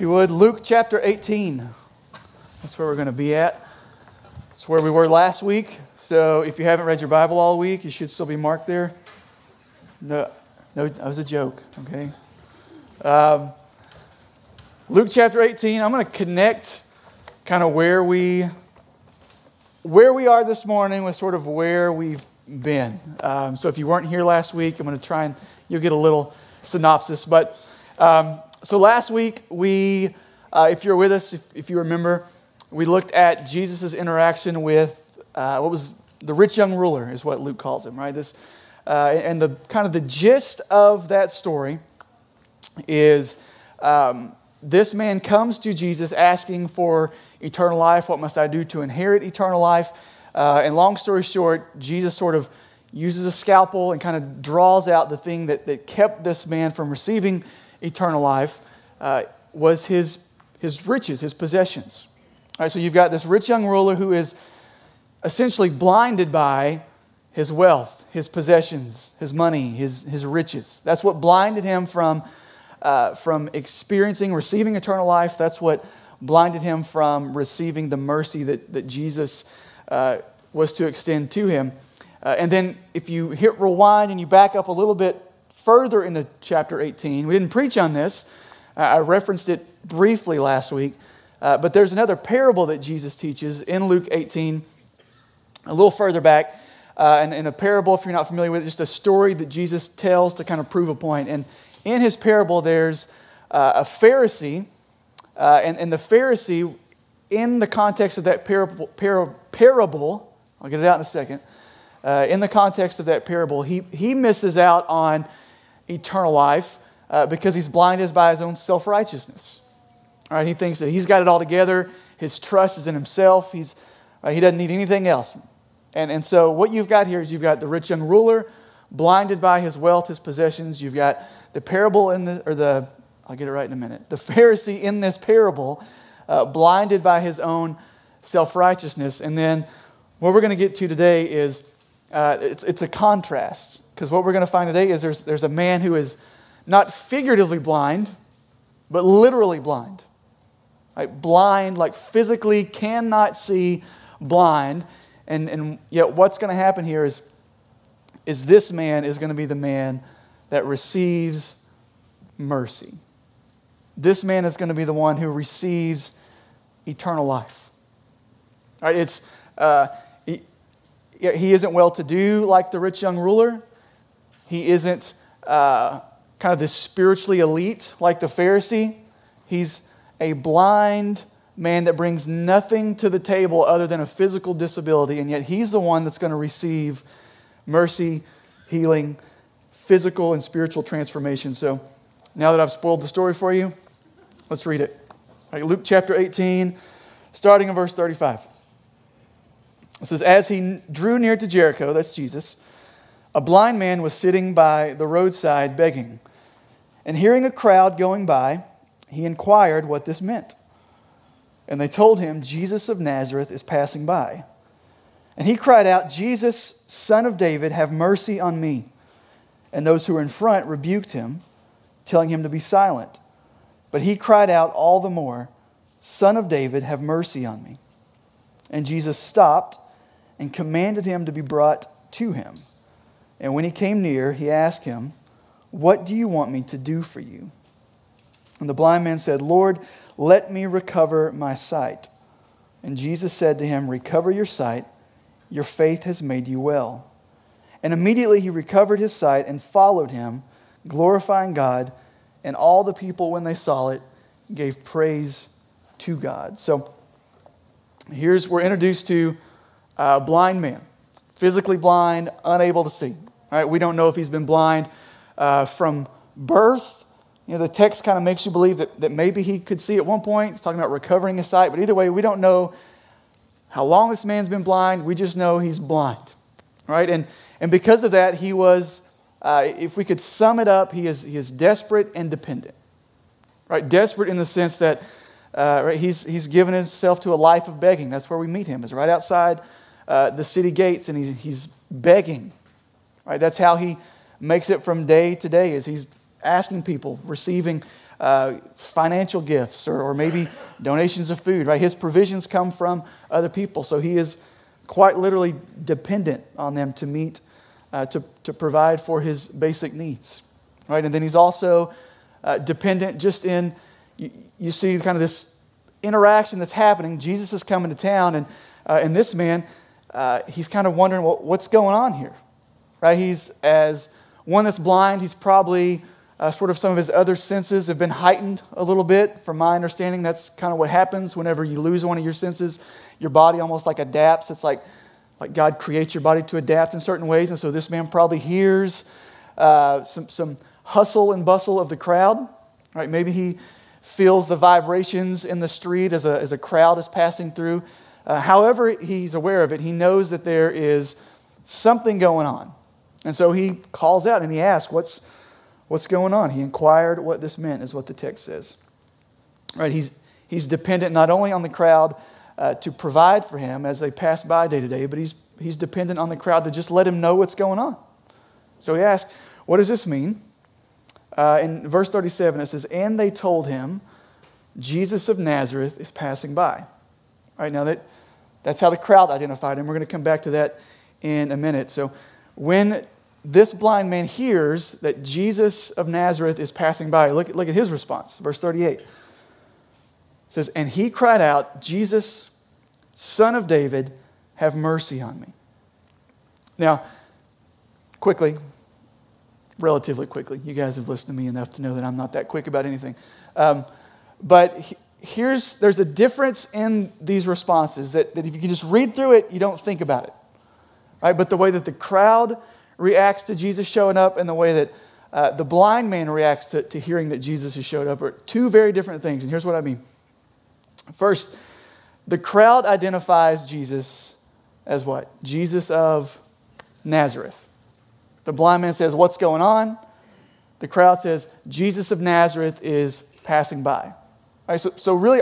If you would, Luke chapter 18. That's where we're going to be at. That's where we were last week. So if you haven't read your Bible all week, you should still be marked there. No, no that was a joke, okay? Um, Luke chapter 18, I'm going to connect kind of where we where we are this morning with sort of where we've been. Um, so if you weren't here last week, I'm going to try and you'll get a little synopsis. But um, so last week, we, uh, if you're with us, if, if, you remember, we looked at Jesus' interaction with uh, what was the rich young ruler, is what Luke calls him, right? This, uh, and the kind of the gist of that story is um, this man comes to Jesus asking for eternal life. What must I do to inherit eternal life? Uh, and long story short, Jesus sort of uses a scalpel and kind of draws out the thing that, that kept this man from receiving eternal life uh, was his, his riches, his possessions. All right, so you've got this rich young ruler who is essentially blinded by his wealth, his possessions, his money, his, his riches. That's what blinded him from, uh, from experiencing, receiving eternal life. That's what blinded him from receiving the mercy that, that Jesus uh, was to extend to him. Uh, and then if you hit rewind and you back up a little bit further into chapter 18. We didn't preach on this, uh, I referenced it briefly last week, uh, but there's another parable that Jesus teaches in Luke 18, a little further back. Uh, and in a parable, if you're not familiar with it, just a story that Jesus tells to kind of prove a point. And in his parable, there's uh, a Pharisee, uh, and, and the Pharisee, in the context of that parable, parable I'll get it out in a second. Uh, in the context of that parable, he, he misses out on eternal life uh, because he's blinded by his own self righteousness. Right, he thinks that he's got it all together. His trust is in himself. He's, uh, he doesn't need anything else. And, and so, what you've got here is you've got the rich young ruler blinded by his wealth, his possessions. You've got the parable in the, or the, I'll get it right in a minute. The Pharisee in this parable, uh, blinded by his own self righteousness. And then, what we're going to get to today is uh, it's, it's a contrast. Because what we're going to find today is there's, there's a man who is not figuratively blind, but literally blind. Right? Blind, like physically cannot see blind. And, and yet, what's going to happen here is, is this man is going to be the man that receives mercy. This man is going to be the one who receives eternal life. Right? It's, uh, he, he isn't well to do like the rich young ruler. He isn't uh, kind of this spiritually elite like the Pharisee. He's a blind man that brings nothing to the table other than a physical disability, and yet he's the one that's going to receive mercy, healing, physical, and spiritual transformation. So now that I've spoiled the story for you, let's read it. Luke chapter 18, starting in verse 35. It says, As he drew near to Jericho, that's Jesus, a blind man was sitting by the roadside begging. And hearing a crowd going by, he inquired what this meant. And they told him, Jesus of Nazareth is passing by. And he cried out, Jesus, son of David, have mercy on me. And those who were in front rebuked him, telling him to be silent. But he cried out all the more, Son of David, have mercy on me. And Jesus stopped and commanded him to be brought to him. And when he came near, he asked him, What do you want me to do for you? And the blind man said, Lord, let me recover my sight. And Jesus said to him, Recover your sight. Your faith has made you well. And immediately he recovered his sight and followed him, glorifying God. And all the people, when they saw it, gave praise to God. So here's, we're introduced to a blind man, physically blind, unable to see. Right? We don't know if he's been blind uh, from birth. You know, the text kind of makes you believe that, that maybe he could see at one point. It's talking about recovering his sight. But either way, we don't know how long this man's been blind. We just know he's blind. Right? And, and because of that, he was, uh, if we could sum it up, he is, he is desperate and dependent. Right? Desperate in the sense that uh, right, he's, he's given himself to a life of begging. That's where we meet him, is right outside uh, the city gates, and he's, he's begging Right? That's how he makes it from day to day, is he's asking people, receiving uh, financial gifts or, or maybe donations of food, right? His provisions come from other people. So he is quite literally dependent on them to meet, uh, to, to provide for his basic needs, right? And then he's also uh, dependent just in, you, you, see kind of this interaction that's happening. Jesus is coming to town, and, uh, and this man, uh, he's kind of wondering, well, what's going on here, right? He's as one that's blind, he's probably uh, sort of some of his other senses have been heightened a little bit. From my understanding, that's kind of what happens whenever you lose one of your senses. Your body almost like adapts. It's like, like God creates your body to adapt in certain ways. And so this man probably hears uh, some, some hustle and bustle of the crowd. Right? Maybe he feels the vibrations in the street as a, as a crowd is passing through. Uh, however, he's aware of it, he knows that there is something going on. And so he calls out and he asks, What's, what's going on? He inquired what this meant, is what the text says. Right? He's, he's dependent not only on the crowd uh, to provide for him as they pass by day to day, but he's, he's dependent on the crowd to just let him know what's going on. So he asks, What does this mean? Uh, in verse 37, it says, And they told him, Jesus of Nazareth is passing by. All right, now that, that's how the crowd identified him. We're going to come back to that in a minute. So when this blind man hears that Jesus of Nazareth is passing by. Look, look at his response, verse 38. It says, And he cried out, Jesus, son of David, have mercy on me. Now, quickly, relatively quickly, you guys have listened to me enough to know that I'm not that quick about anything. Um, but here's, there's a difference in these responses that, that if you can just read through it, you don't think about it. Right? But the way that the crowd reacts to Jesus showing up and the way that uh, the blind man reacts to, to hearing that Jesus has showed up are two very different things. And here's what I mean. First, the crowd identifies Jesus as what? Jesus of Nazareth. The blind man says, What's going on? The crowd says, Jesus of Nazareth is passing by. All right, so, so, really,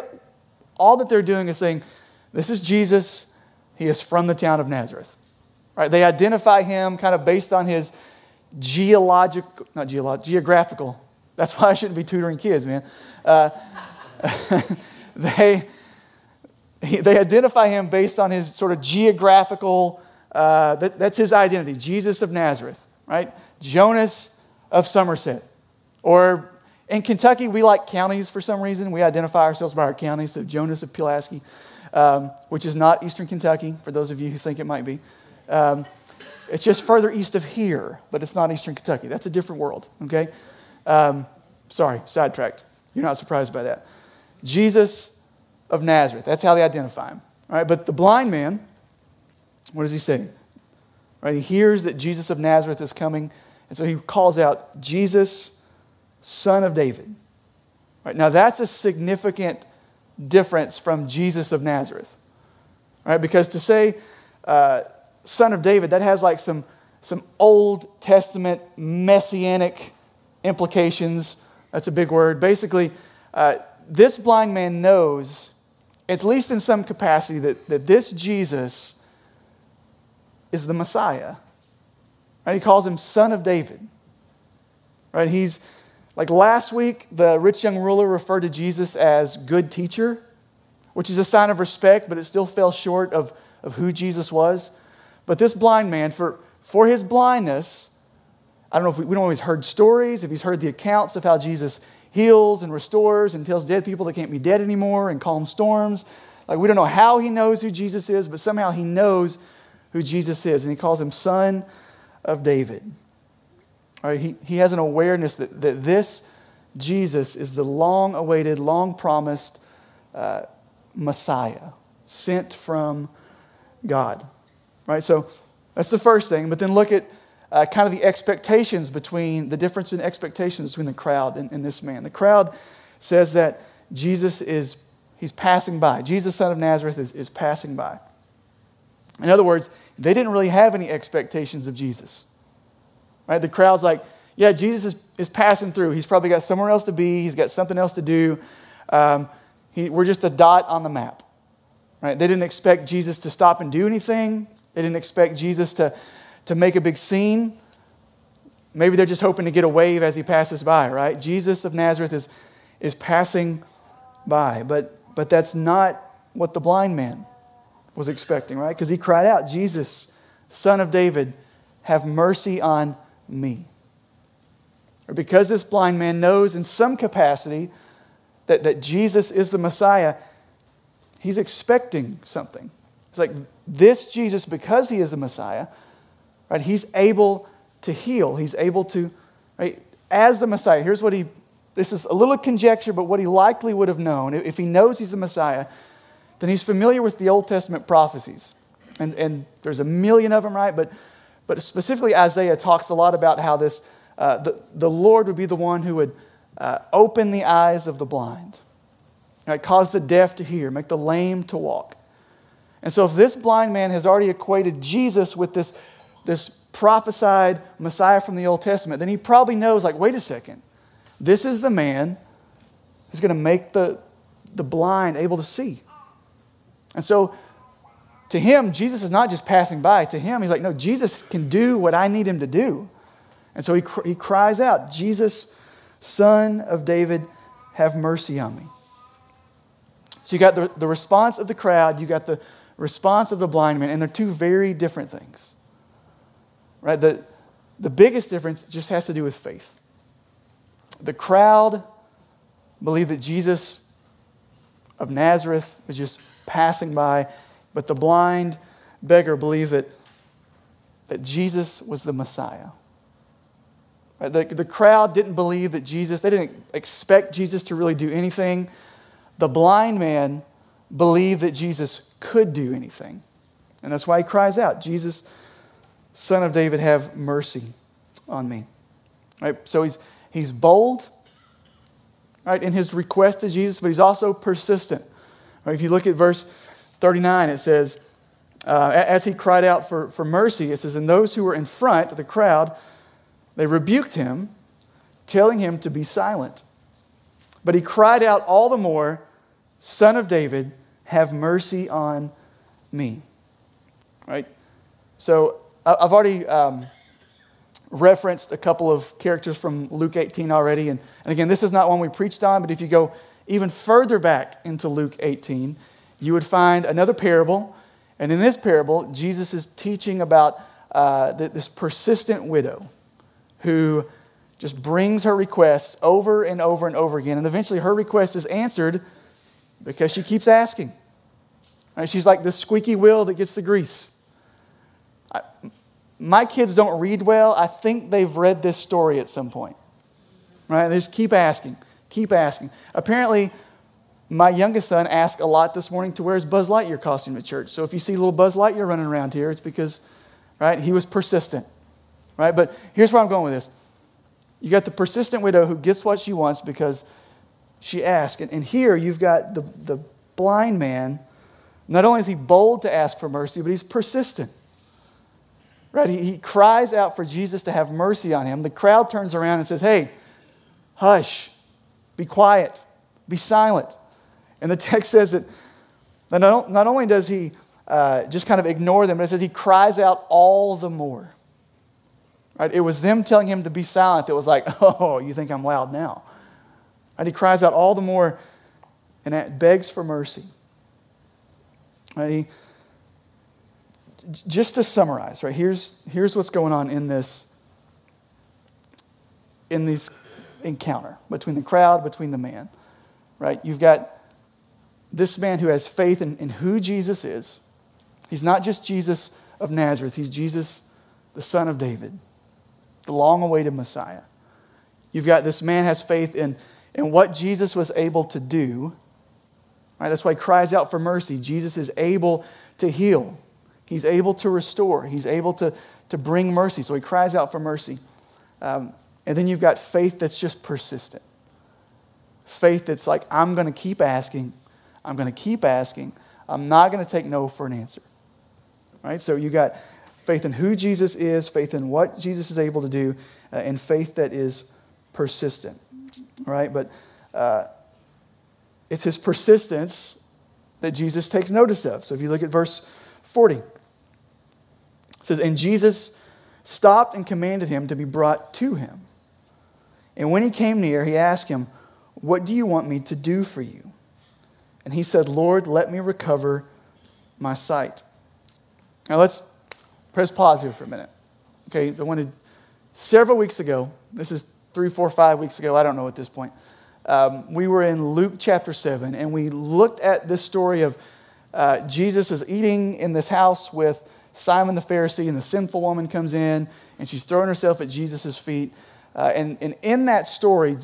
all that they're doing is saying, This is Jesus. He is from the town of Nazareth. Right? They identify him kind of based on his geological, not geological, geographical. That's why I shouldn't be tutoring kids, man. Uh, they, they identify him based on his sort of geographical, uh, that, that's his identity, Jesus of Nazareth, right? Jonas of Somerset. Or in Kentucky, we like counties for some reason. We identify ourselves by our counties, so Jonas of Pulaski, um, which is not Eastern Kentucky, for those of you who think it might be. Um, it's just further east of here, but it's not eastern Kentucky. That's a different world, okay? Um, sorry, sidetracked. You're not surprised by that. Jesus of Nazareth. That's how they identify him. All right, but the blind man, what does he say? Right, he hears that Jesus of Nazareth is coming, and so he calls out, Jesus, son of David. Right, now that's a significant difference from Jesus of Nazareth. All right, because to say, uh, son of David, that has like some, some Old Testament messianic implications. That's a big word. Basically, uh, this blind man knows, at least in some capacity, that, that this Jesus is the Messiah. Right? He calls him Son of David. Right? He's like last week, the rich young ruler referred to Jesus as good teacher, which is a sign of respect, but it still fell short of, of who Jesus was. But this blind man, for, for his blindness, I don't know if we, we don't always heard stories, if he's heard the accounts of how Jesus heals and restores and tells dead people they can't be dead anymore and calms storms. Like, we don't know how he knows who Jesus is, but somehow he knows who Jesus is, and he calls him Son of David. All right, he, he has an awareness that, that this Jesus is the long awaited, long promised uh, Messiah sent from God. Right? So that's the first thing. But then look at uh, kind of the expectations between the difference in expectations between the crowd and, and this man. The crowd says that Jesus is he's passing by. Jesus, son of Nazareth, is, is passing by. In other words, they didn't really have any expectations of Jesus. Right? The crowd's like, yeah, Jesus is, is passing through. He's probably got somewhere else to be. He's got something else to do. Um, he, we're just a dot on the map. Right? They didn't expect Jesus to stop and do anything. They didn't expect Jesus to, to make a big scene. Maybe they're just hoping to get a wave as he passes by, right? Jesus of Nazareth is, is passing by. But, but that's not what the blind man was expecting, right? Because he cried out, Jesus, son of David, have mercy on me. Or because this blind man knows in some capacity that, that Jesus is the Messiah, he's expecting something. It's like this Jesus, because he is the Messiah, right, he's able to heal. He's able to, right, as the Messiah, here's what he, this is a little conjecture, but what he likely would have known. If he knows he's the Messiah, then he's familiar with the Old Testament prophecies. And, and there's a million of them, right? But, but specifically, Isaiah talks a lot about how this, uh, the, the Lord would be the one who would uh, open the eyes of the blind, right? cause the deaf to hear, make the lame to walk. And so, if this blind man has already equated Jesus with this, this prophesied Messiah from the Old Testament, then he probably knows, like, wait a second, this is the man who's going to make the, the blind able to see. And so, to him, Jesus is not just passing by. To him, he's like, no, Jesus can do what I need him to do. And so he, he cries out, Jesus, son of David, have mercy on me. So you got the, the response of the crowd, you got the response of the blind man, and they're two very different things. Right? The, the biggest difference just has to do with faith. The crowd believed that Jesus of Nazareth was just passing by, but the blind beggar believed that, that Jesus was the Messiah. Right? The, the crowd didn't believe that Jesus, they didn't expect Jesus to really do anything. The blind man believed that Jesus could do anything. And that's why he cries out, Jesus, son of David, have mercy on me. Right? So he's, he's bold right, in his request to Jesus, but he's also persistent. Right? If you look at verse 39, it says, uh, as he cried out for, for mercy, it says, And those who were in front, of the crowd, they rebuked him, telling him to be silent. But he cried out all the more, Son of David, have mercy on me. Right? So I've already um, referenced a couple of characters from Luke 18 already. And, and again, this is not one we preached on, but if you go even further back into Luke 18, you would find another parable. And in this parable, Jesus is teaching about uh, this persistent widow who just brings her requests over and over and over again. And eventually her request is answered because she keeps asking. Right? She's like the squeaky wheel that gets the grease. I, my kids don't read well. I think they've read this story at some point. Right? They just keep asking, keep asking. Apparently, my youngest son asked a lot this morning to wear his Buzz Lightyear costume at church. So if you see little Buzz Lightyear running around here, it's because, right, he was persistent right? But here's where I'm going with this. You got the persistent widow who gets what she wants because she asked. And, and here you've got the, the blind man. Not only is he bold to ask for mercy, but he's persistent. Right? He, he cries out for Jesus to have mercy on him. The crowd turns around and says, Hey, hush, be quiet, be silent. And the text says that not, not only does he uh, just kind of ignore them, but it says he cries out all the more. Right? It was them telling him to be silent that was like, oh, you think I'm loud now. And he cries out all the more and begs for mercy. Right? Just to summarize, right, here's, here's what's going on in this, in this encounter between the crowd, between the man. Right? You've got this man who has faith in, in who Jesus is. He's not just Jesus of Nazareth, he's Jesus, the son of David the long awaited Messiah. You've got this man has faith in, in what Jesus was able to do. Right, that's why he cries out for mercy. Jesus is able to heal, he's able to restore, he's able to, to bring mercy. So he cries out for mercy. Um, and then you've got faith that's just persistent. Faith that's like, I'm going to keep asking, I'm going to keep asking, I'm not going to take no for an answer. Right? So you've got faith in who Jesus is, faith in what Jesus is able to do, uh, and faith that is persistent. Right? But uh, it's his persistence that Jesus takes notice of. So if you look at verse 40, it says, And Jesus stopped and commanded him to be brought to him. And when he came near, he asked him, What do you want me to do for you? And he said, Lord, let me recover my sight. Now let's press pause here for a minute. Okay, I wanted several weeks ago, this is three, four, five weeks ago, I don't know at this point. Um, we were in Luke chapter 7, and we looked at this story of uh, Jesus is eating in this house with Simon the Pharisee, and the sinful woman comes in, and she's throwing herself at Jesus' feet. Uh, and, and in that story,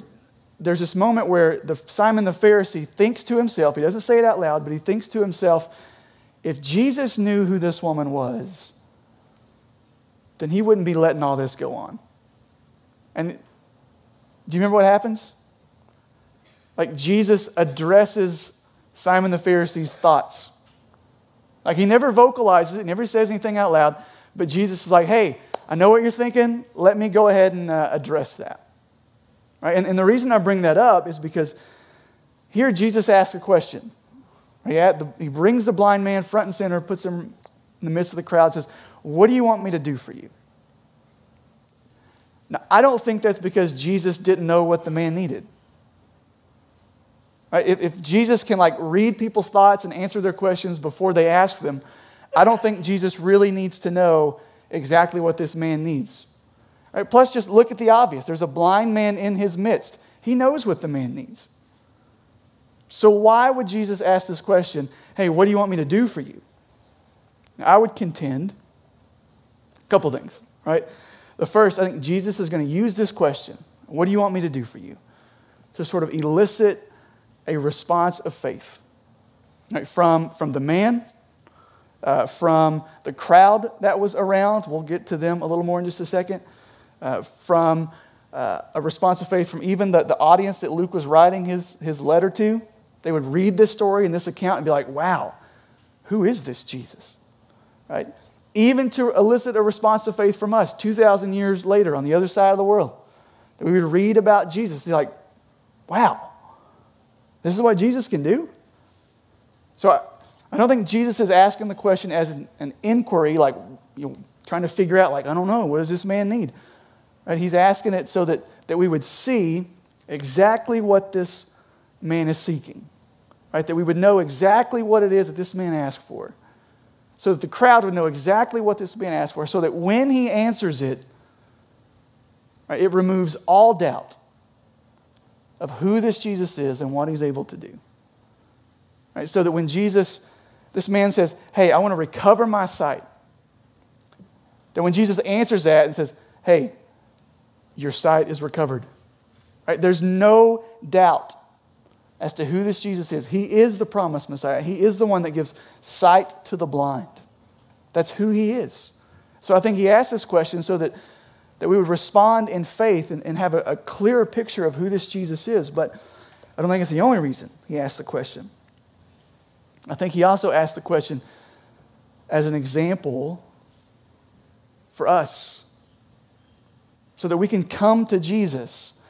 there's this moment where the, Simon the Pharisee thinks to himself, he doesn't say it out loud, but he thinks to himself, if Jesus knew who this woman was, then he wouldn't be letting all this go on. And do you remember what happens? Like Jesus addresses Simon the Pharisee's thoughts. Like he never vocalizes it, never says anything out loud, but Jesus is like, hey, I know what you're thinking. Let me go ahead and uh, address that. Right? And, and the reason I bring that up is because here Jesus asks a question. Right? He brings the blind man front and center, puts him in the midst of the crowd, says, What do you want me to do for you? Now, I don't think that's because Jesus didn't know what the man needed. Right? If, if Jesus can like read people's thoughts and answer their questions before they ask them, I don't think Jesus really needs to know exactly what this man needs. Right? Plus, just look at the obvious. There's a blind man in his midst. He knows what the man needs. So, why would Jesus ask this question, hey, what do you want me to do for you? Now, I would contend a couple things, right? The first, I think Jesus is going to use this question, what do you want me to do for you? To sort of elicit a response of faith right? from, from the man, uh, from the crowd that was around. We'll get to them a little more in just a second. Uh, from uh, a response of faith from even the, the audience that Luke was writing his, his letter to. They would read this story and this account and be like, wow, who is this Jesus? Right? Even to elicit a response of faith from us 2,000 years later on the other side of the world. That we would read about Jesus and be like, wow, this is what Jesus can do? So I, I don't think Jesus is asking the question as an, an inquiry, like you know, trying to figure out, like, I don't know, what does this man need? Right? He's asking it so that, that we would see exactly what this man is seeking. Right? That we would know exactly what it is that this man asked for. So that the crowd would know exactly what this man asked for, so that when he answers it, right, it removes all doubt of who this Jesus is and what he's able to do. Right? So that when Jesus, this man says, Hey, I want to recover my sight, that when Jesus answers that and says, Hey, your sight is recovered. Right? There's no doubt as to who this Jesus is. He is the promised Messiah. He is the one that gives sight to the blind. That's who he is. So I think he asked this question so that that we would respond in faith and, and have a, a clearer picture of who this Jesus is. But I don't think it's the only reason he asked the question. I think he also asked the question as an example for us so that we can come to Jesus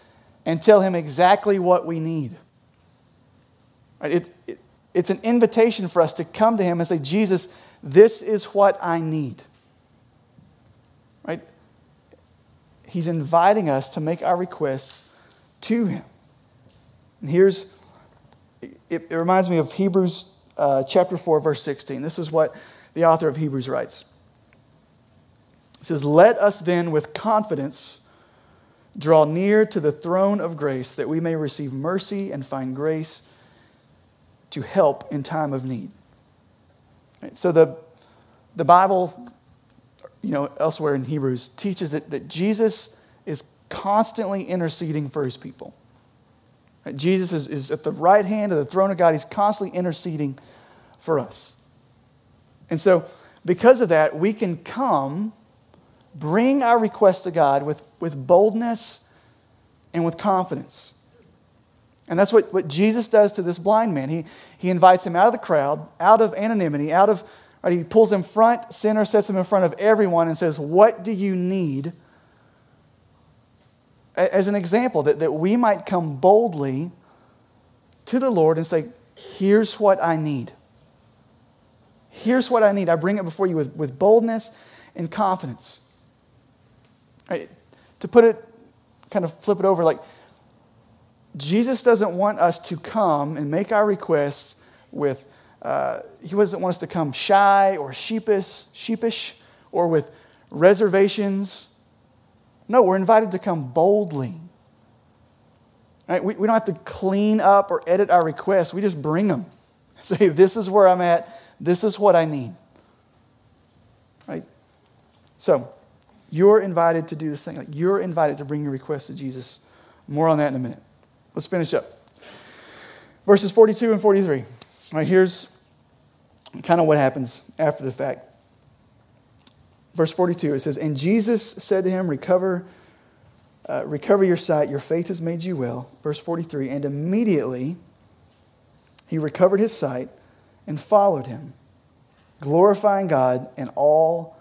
and tell him exactly what we need. It, it, it's an invitation for us to come to him and say, Jesus, this is what I need. Right? He's inviting us to make our requests to Him. And here's, it, it reminds me of Hebrews uh, chapter 4, verse 16. This is what the author of Hebrews writes. It says, Let us then with confidence draw near to the throne of grace that we may receive mercy and find grace to help in time of need. So the, the Bible you know, elsewhere in Hebrews teaches that, that Jesus is constantly interceding for his people. Right? Jesus is, is at the right hand of the throne of God. He's constantly interceding for us. And so, because of that, we can come, bring our request to God with, with boldness and with confidence. And that's what, what Jesus does to this blind man. He, he invites him out of the crowd, out of anonymity, out of Right? He pulls him front, center, sets him in front of everyone and says, What do you need? As an example, that, that we might come boldly to the Lord and say, Here's what I need. Here's what I need. I bring it before you with, with boldness and confidence. Right? To put it, kind of flip it over, like Jesus doesn't want us to come and make our requests with, uh, he doesn't want us to come shy or sheepish, sheepish or with reservations. No, we're invited to come boldly. Right? We, we don't have to clean up or edit our requests. We just bring them. Say, this is where I'm at. This is what I need. Right? So, you're invited to do this thing. Like you're invited to bring your request to Jesus. More on that in a minute. Let's finish up. Verses 42 and 43. All right, here's kind of what happens after the fact. Verse 42, it says, And Jesus said to him, Recover, uh, recover your sight, your faith has made you well. Verse 43, and immediately he recovered his sight and followed him, glorifying God, and all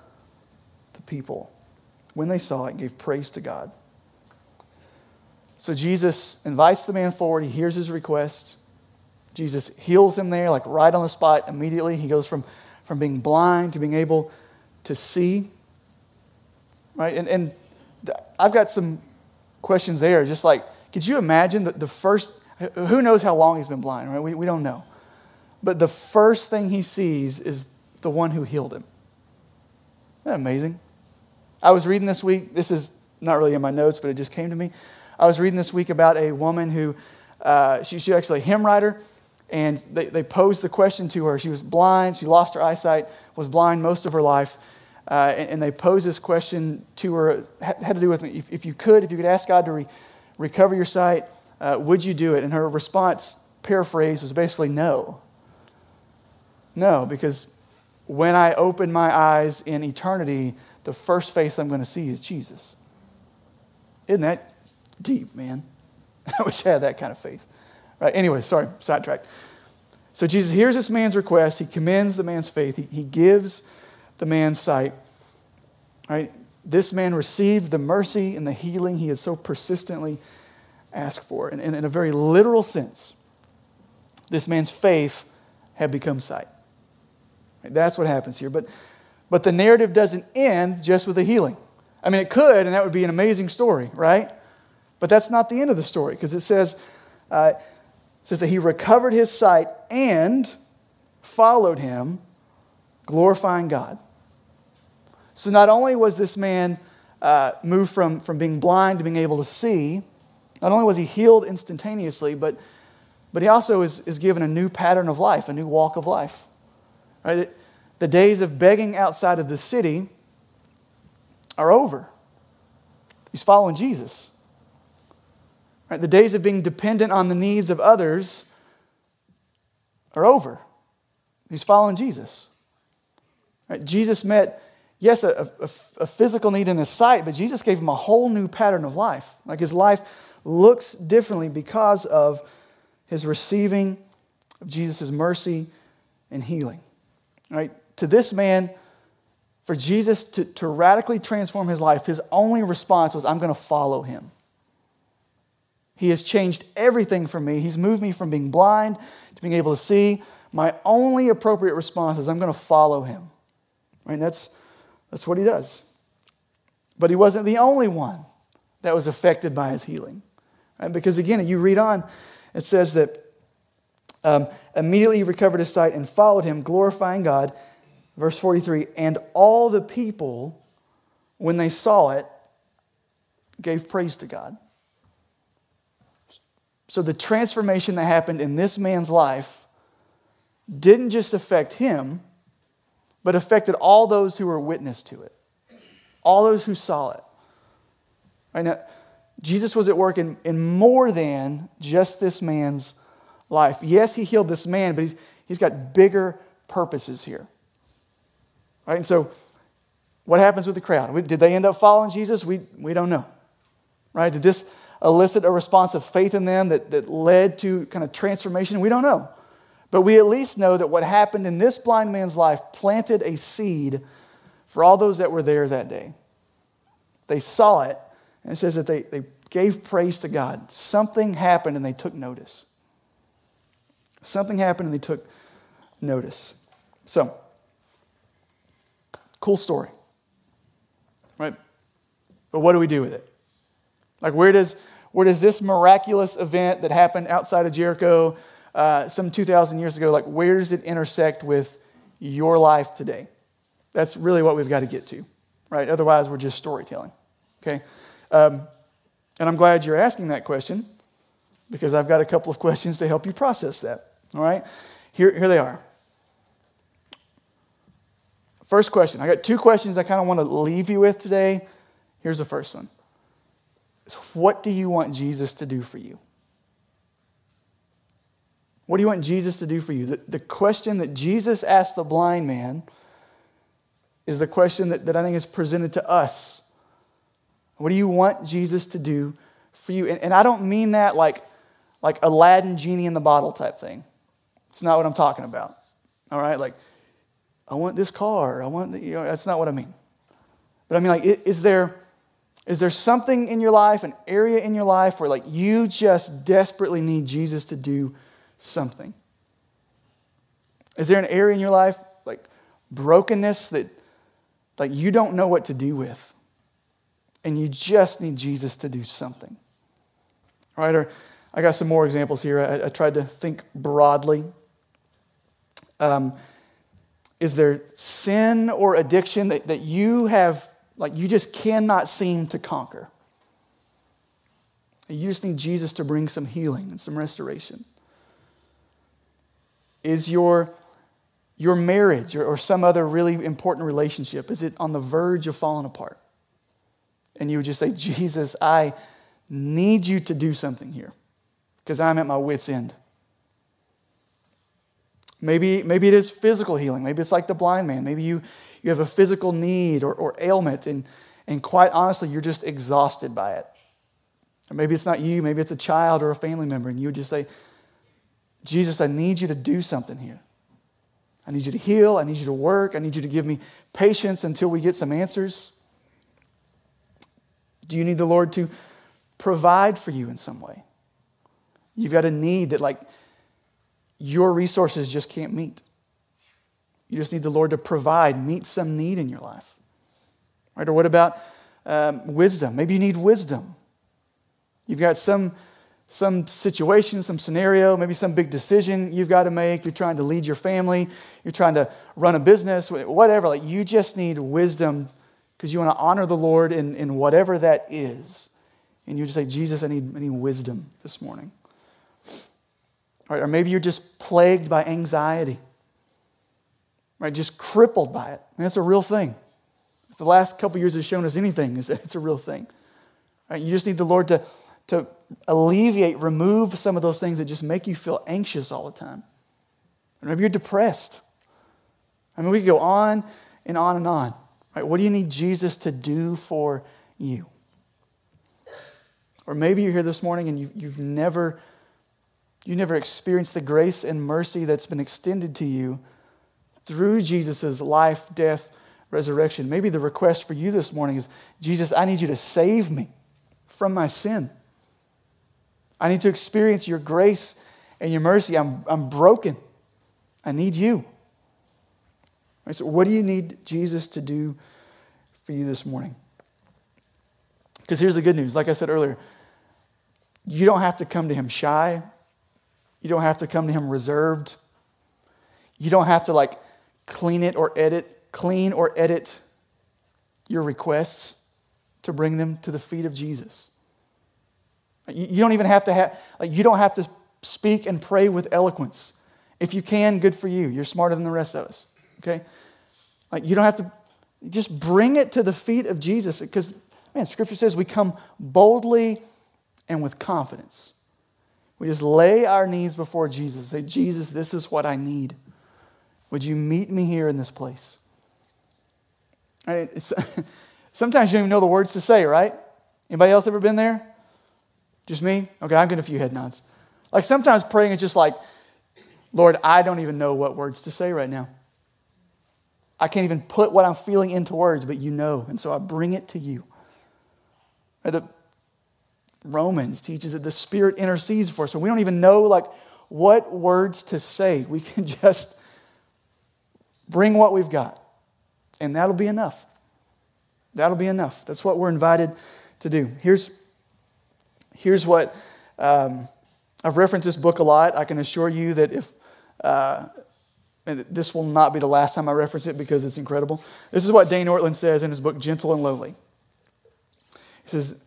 the people, when they saw it, gave praise to God. So Jesus invites the man forward. He hears his request. Jesus heals him there, like right on the spot immediately. He goes from, from being blind to being able to see. Right? And, and I've got some questions there. Just like, could you imagine that the first, who knows how long he's been blind, right? We, we don't know. But the first thing he sees is the one who healed him. Isn't that amazing? I was reading this week, this is not really in my notes, but it just came to me. I was reading this week about a woman who, uh, she, she actually a hymn writer, and they, they posed the question to her. She was blind, she lost her eyesight, was blind most of her life. Uh, and, and, they posed this question to her, had, to do with if, if, you could, if you could ask God to re, recover your sight, uh, would you do it? And her response, paraphrase, was basically no. No, because when I open my eyes in eternity, the first face I'm going to see is Jesus. Isn't that deep, man. I wish I had that kind of faith. Right? Anyway, sorry, sidetracked. So Jesus hears this man's request. He commends the man's faith. He, he gives the man sight. Right? This man received the mercy and the healing he had so persistently asked for. And, and in a very literal sense, this man's faith had become sight. Right? That's what happens here. But, but the narrative doesn't end just with the healing. I mean, it could, and that would be an amazing story, right? But that's not the end of the story because it says, uh, says that he recovered his sight and followed him, glorifying God. So not only was this man uh, moved from, from being blind to being able to see, not only was he healed instantaneously, but, but he also is, is given a new pattern of life, a new walk of life. Right? The days of begging outside of the city are over. He's following Jesus. Right? The days of being dependent on the needs of others are over. He's following Jesus. Right? Jesus met, yes, a, a, a physical need in his sight, but Jesus gave him a whole new pattern of life. Like his life looks differently because of his receiving of Jesus' mercy and healing. Right? To this man, for Jesus to, to radically transform his life, his only response was, I'm going to follow him. He has changed everything for me. He's moved me from being blind to being able to see. My only appropriate response is I'm going to follow him. Right? That's, that's what he does. But he wasn't the only one that was affected by his healing. Right? Because again, you read on, it says that um, immediately he recovered his sight and followed him, glorifying God. Verse 43 And all the people, when they saw it, gave praise to God. So the transformation that happened in this man's life didn't just affect him, but affected all those who were witness to it, all those who saw it. Right now, Jesus was at work in, in more than just this man's life. Yes, he healed this man, but he's, he's got bigger purposes here. Right? And so, what happens with the crowd? Did they end up following Jesus? We, we don't know. Right? Did this elicit a response of faith in them that, that led to kind of transformation? We don't know. But we at least know that what happened in this blind man's life planted a seed for all those that were there that day. They saw it, and it says that they, they gave praise to God. Something happened, and they took notice. Something happened, and they took notice. So, cool story, right? But what do we do with it? Like, where does, Where does this miraculous event that happened outside of Jericho uh, some 2,000 years ago, like where does it intersect with your life today? That's really what we've got to get to, right? Otherwise, we're just storytelling, okay? Um, and I'm glad you're asking that question because I've got a couple of questions to help you process that, all right? Here, here they are. First question. I got two questions I kind of want to leave you with today. Here's the first one. What do you want Jesus to do for you? What do you want Jesus to do for you? The, the question that Jesus asked the blind man is the question that, that I think is presented to us. What do you want Jesus to do for you? And, and I don't mean that like, like Aladdin genie in the bottle type thing. It's not what I'm talking about. All right? Like, I want this car. I want, the, you know, that's not what I mean. But I mean, like, is there, is there something in your life, an area in your life where like you just desperately need Jesus to do something? Is there an area in your life, like brokenness, that like you don't know what to do with? And you just need Jesus to do something. All right, or I got some more examples here. I, I tried to think broadly. Um, is there sin or addiction that, that you have, like, you just cannot seem to conquer? You just need Jesus to bring some healing and some restoration. Is your, your marriage or, or some other really important relationship, is it on the verge of falling apart? And you would just say, Jesus, I need you to do something here because I'm at my wits' end. Maybe, maybe it is physical healing. Maybe it's like the blind man. Maybe you, you have a physical need or, or ailment, and, and quite honestly, you're just exhausted by it. Or maybe it's not you, maybe it's a child or a family member, and you would just say, Jesus, I need you to do something here. I need you to heal. I need you to work. I need you to give me patience until we get some answers. Do you need the Lord to provide for you in some way? You've got a need that, like, your resources just can't meet. You just need the Lord to provide, meet some need in your life. Right? Or what about um, wisdom? Maybe you need wisdom. You've got some some situation, some scenario, maybe some big decision you've got to make. You're trying to lead your family, you're trying to run a business, whatever. Like you just need wisdom because you want to honor the Lord in, in whatever that is. And you just say, Jesus, I need, I need wisdom this morning. Right? Or maybe you're just plagued by anxiety, right? Just crippled by it. Mean, that's a real thing. If the last couple years has shown us anything, is it's a real thing. Right? You just need the Lord to, to alleviate, remove some of those things that just make you feel anxious all the time. Or maybe you're depressed. I mean, we could go on and on and on. Right? What do you need Jesus to do for you? Or maybe you're here this morning and you've, you've never, you never experienced the grace and mercy that's been extended to you through Jesus' life, death, resurrection. Maybe the request for you this morning is Jesus, I need you to save me from my sin. I need to experience your grace and your mercy. I'm, I'm broken. I need you. Right, so, what do you need Jesus to do for you this morning? Because here's the good news. Like I said earlier, you don't have to come to him shy. You don't have to come to him reserved. You don't have to like clean it or edit, clean or edit your requests to bring them to the feet of Jesus. You don't even have to have, you don't have to speak and pray with eloquence. If you can, good for you. You're smarter than the rest of us, okay? Like, you don't have to, just bring it to the feet of Jesus because, man, Scripture says we come boldly and with confidence. We just lay our needs before Jesus. Say, Jesus, this is what I need. Would you meet me here in this place? Mean, sometimes you don't even know the words to say, right? Anybody else ever been there? Just me? Okay, I'm getting a few head nods. Like sometimes praying is just like, Lord, I don't even know what words to say right now. I can't even put what I'm feeling into words, but you know. And so I bring it to you. The Romans teaches that the Spirit intercedes for us. So we don't even know like what words to say. We can just bring what we've got. And that'll be enough. That'll be enough. That's what we're invited to do. Here's Here's what um, I've referenced this book a lot. I can assure you that if uh, this will not be the last time I reference it because it's incredible. This is what Dane Ortlund says in his book, Gentle and Lowly. He says,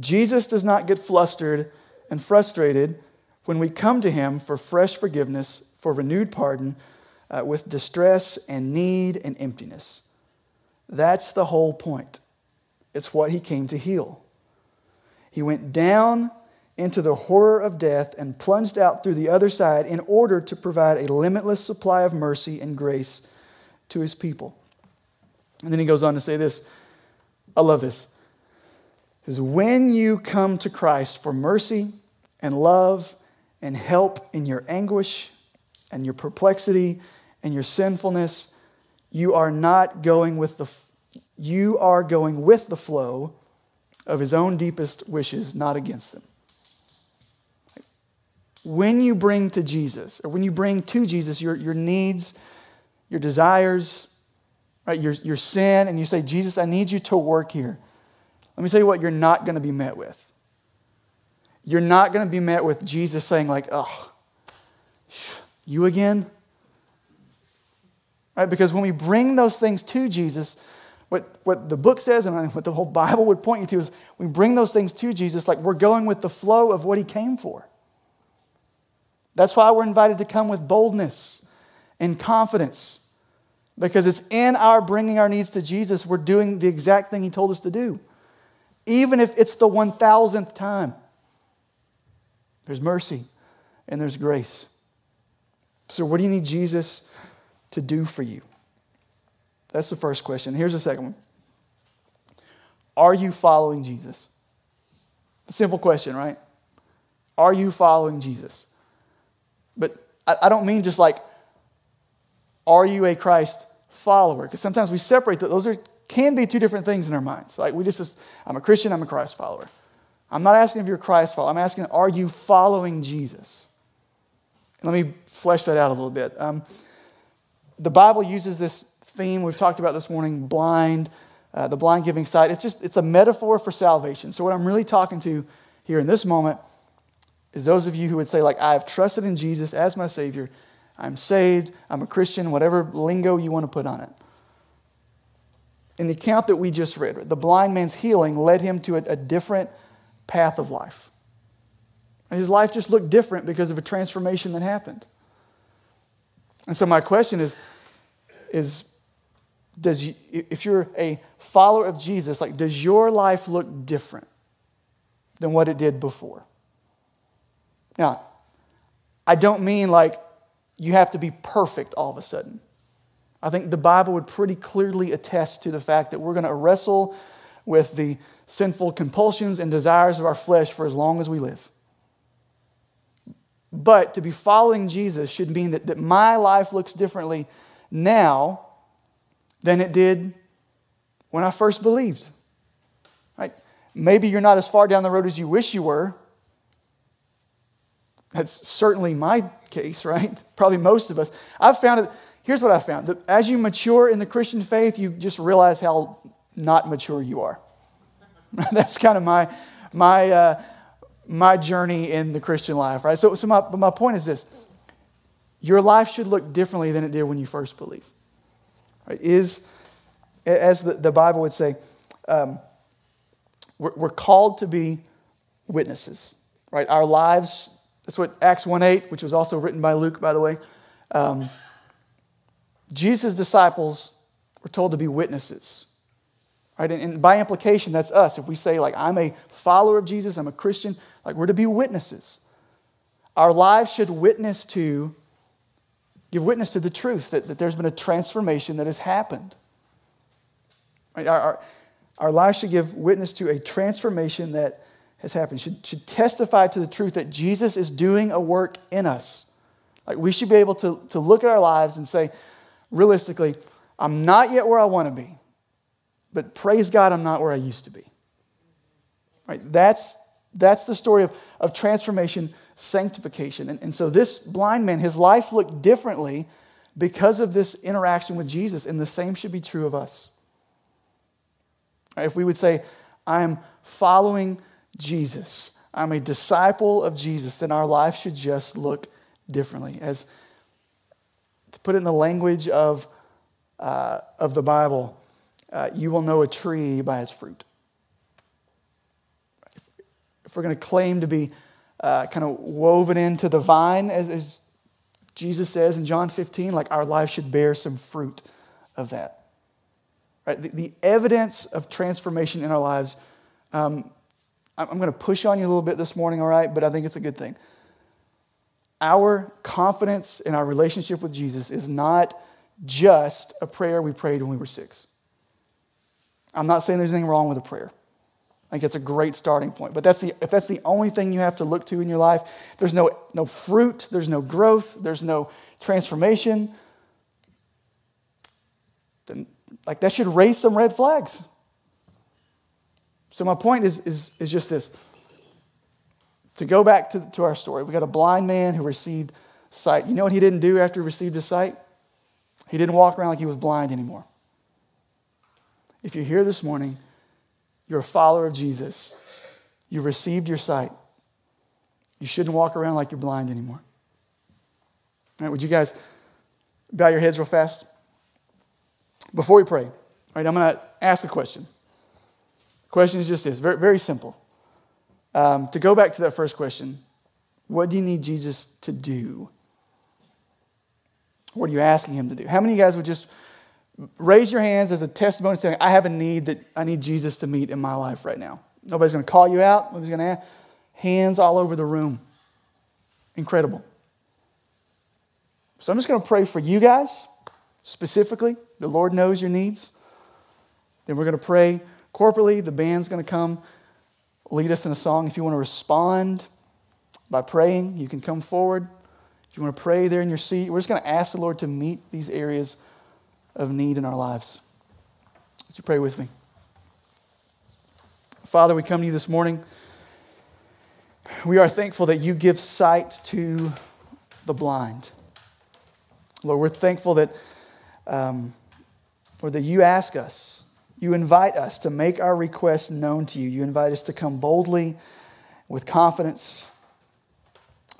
Jesus does not get flustered and frustrated when we come to him for fresh forgiveness, for renewed pardon, uh, with distress and need and emptiness. That's the whole point. It's what he came to heal. He went down into the horror of death and plunged out through the other side in order to provide a limitless supply of mercy and grace to his people. And then he goes on to say this. I love this. Says, When you come to Christ for mercy and love and help in your anguish and your perplexity and your sinfulness, you are not going with the you are going with the flow of his own deepest wishes, not against them. When you bring to Jesus, or when you bring to Jesus your, your needs, your desires, right, your, your sin, and you say, Jesus, I need you to work here. Let me tell you what you're not going to be met with. You're not going to be met with Jesus saying, like, oh, you again? Right? Because when we bring those things to Jesus, what, what the book says and what the whole Bible would point you to is we bring those things to Jesus like we're going with the flow of what he came for. That's why we're invited to come with boldness and confidence because it's in our bringing our needs to Jesus, we're doing the exact thing he told us to do. Even if it's the 1000th time, there's mercy and there's grace. So, what do you need Jesus to do for you? That's the first question. Here's the second one Are you following Jesus? Simple question, right? Are you following Jesus? But I, don't mean just like, are you a Christ follower? Because sometimes we separate that. Those are, can be two different things in our minds. Like we just, just, I'm a Christian, I'm a Christ follower. I'm not asking if you're a Christ follower. I'm asking, are you following Jesus? Let me flesh that out a little bit. Um, the Bible uses this theme we've talked about this morning, blind, uh, the blind giving sight. It's just, it's a metaphor for salvation. So what I'm really talking to here in this moment is those of you who would say, like, I have trusted in Jesus as my Savior. I'm saved. I'm a Christian, whatever lingo you want to put on it. In the account that we just read, the blind man's healing led him to a, a different path of life. And his life just looked different because of a transformation that happened. And so my question is, is does you, if you're a follower of Jesus, like does your life look different than what it did before? Now, I don't mean like you have to be perfect all of a sudden. I think the Bible would pretty clearly attest to the fact that we're going to wrestle with the sinful compulsions and desires of our flesh for as long as we live. But to be following Jesus should mean that, that my life looks differently now than it did when I first believed. Right? Maybe you're not as far down the road as you wish you were. That's certainly my case, right? Probably most of us. I've found it, here's what I found that as you mature in the Christian faith, you just realize how not mature you are. That's kind of my, my, uh, my journey in the Christian life, right? So, so my, my point is this your life should look differently than it did when you first believed. Right? Is, as the, the Bible would say, um, we're, we're called to be witnesses, right? Our lives, that's what Acts 1 8, which was also written by Luke, by the way. Um, Jesus' disciples were told to be witnesses. Right? And, and by implication, that's us. If we say, like, I'm a follower of Jesus, I'm a Christian, like, we're to be witnesses. Our lives should witness to give witness to the truth that, that there's been a transformation that has happened. Right? Our, our, our lives should give witness to a transformation that has happened, should, should testify to the truth that Jesus is doing a work in us. Like we should be able to, to look at our lives and say, realistically, I'm not yet where I want to be, but praise God, I'm not where I used to be. Right? That's, that's the story of, of transformation sanctification. And, and so this blind man, his life looked differently because of this interaction with Jesus, and the same should be true of us. If we would say, I am following Jesus, I'm a disciple of Jesus, then our life should just look differently. As to put it in the language of, uh, of the Bible, uh, you will know a tree by its fruit. If, we're going to claim to be uh, kind of woven into the vine, as, as Jesus says in John 15, like our life should bear some fruit of that. Right? The, the evidence of transformation in our lives. Um, I'm going to push on you a little bit this morning, all right? But I think it's a good thing. Our confidence in our relationship with Jesus is not just a prayer we prayed when we were six. I'm not saying there's anything wrong with a prayer. I think it's a great starting point. But that's the, if that's the only thing you have to look to in your life, there's no, no fruit, there's no growth, there's no transformation, then like that should raise some red flags. So my point is, is, is just this. To go back to, to our story, we got a blind man who received sight. You know what he didn't do after he received his sight? He didn't walk around like he was blind anymore. If you're here this morning, you're a follower of Jesus, you've received your sight, you shouldn't walk around like you're blind anymore. All right, would you guys bow your heads real fast? Before we pray, all right, I'm going to ask a question. The question is just this very, very simple. Um, to go back to that first question, what do you need Jesus to do? What are you asking him to do? How many of you guys would just raise your hands as a testimony saying, I have a need that I need Jesus to meet in my life right now? Nobody's going to call you out. Nobody's going to ask. Hands all over the room. Incredible. So I'm just going to pray for you guys specifically. The Lord knows your needs. Then we're going to pray corporately. The band's going to come lead us in a song. If you want to respond by praying, you can come forward. If you want to pray there in your seat, we're just going to ask the Lord to meet these areas of need in our lives. Would you pray with me? Father, we come to you this morning. We are thankful that you give sight to the blind. Lord, we're thankful that, um, Lord, that you ask us you invite us to make our requests known to you. You invite us to come boldly with confidence.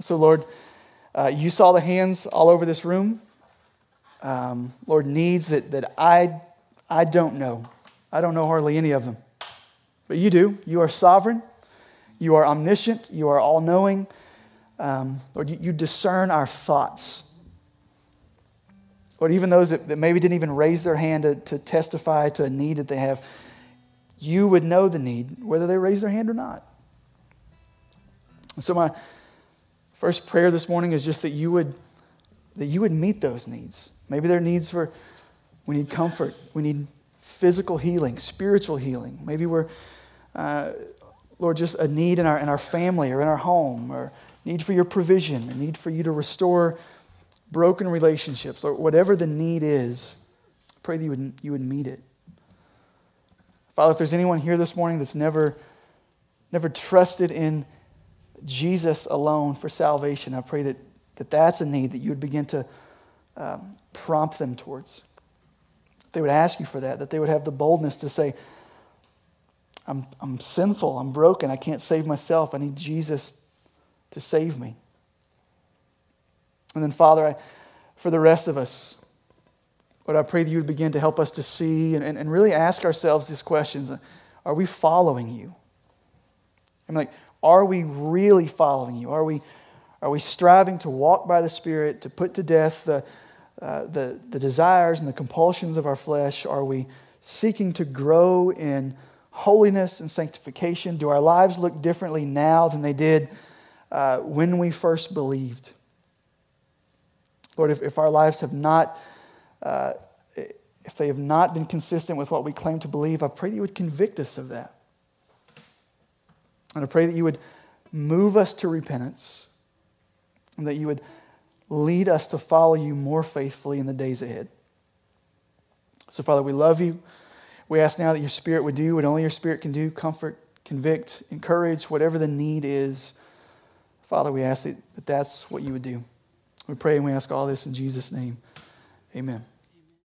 So, Lord, uh, you saw the hands all over this room. Um, Lord, needs that, that I, I don't know. I don't know hardly any of them. But you do. You are sovereign. You are omniscient. You are all knowing. Um, Lord, you, you discern our thoughts. Lord, even those that, that maybe didn't even raise their hand to, to testify to a need that they have, you would know the need, whether they raise their hand or not. so my first prayer this morning is just that you would that you would meet those needs. Maybe there are needs for we need comfort, we need physical healing, spiritual healing. Maybe we're uh, Lord, just a need in our in our family or in our home, or need for your provision, a need for you to restore broken relationships, or whatever the need is, pray that you would, you would meet it. Father, if there's anyone here this morning that's never, never trusted in Jesus alone for salvation, I pray that, that that's a need that you would begin to um, prompt them towards. They would ask you for that, that they would have the boldness to say, I'm, I'm sinful, I'm broken, I can't save myself, I need Jesus to save me. And then, Father, I, for the rest of us, Lord, I pray that you would begin to help us to see and, and, and really ask ourselves these questions Are we following you? I'm like, are we really following you? Are we, are we striving to walk by the Spirit, to put to death the, uh, the, the desires and the compulsions of our flesh? Are we seeking to grow in holiness and sanctification? Do our lives look differently now than they did uh, when we first believed? Lord, if, if our lives have not, uh, if they have not been consistent with what we claim to believe, I pray that you would convict us of that. And I pray that you would move us to repentance and that you would lead us to follow you more faithfully in the days ahead. So, Father, we love you. We ask now that your Spirit would do what only your Spirit can do comfort, convict, encourage, whatever the need is. Father, we ask that that's what you would do. We pray and we ask all this in Jesus' name. Amen.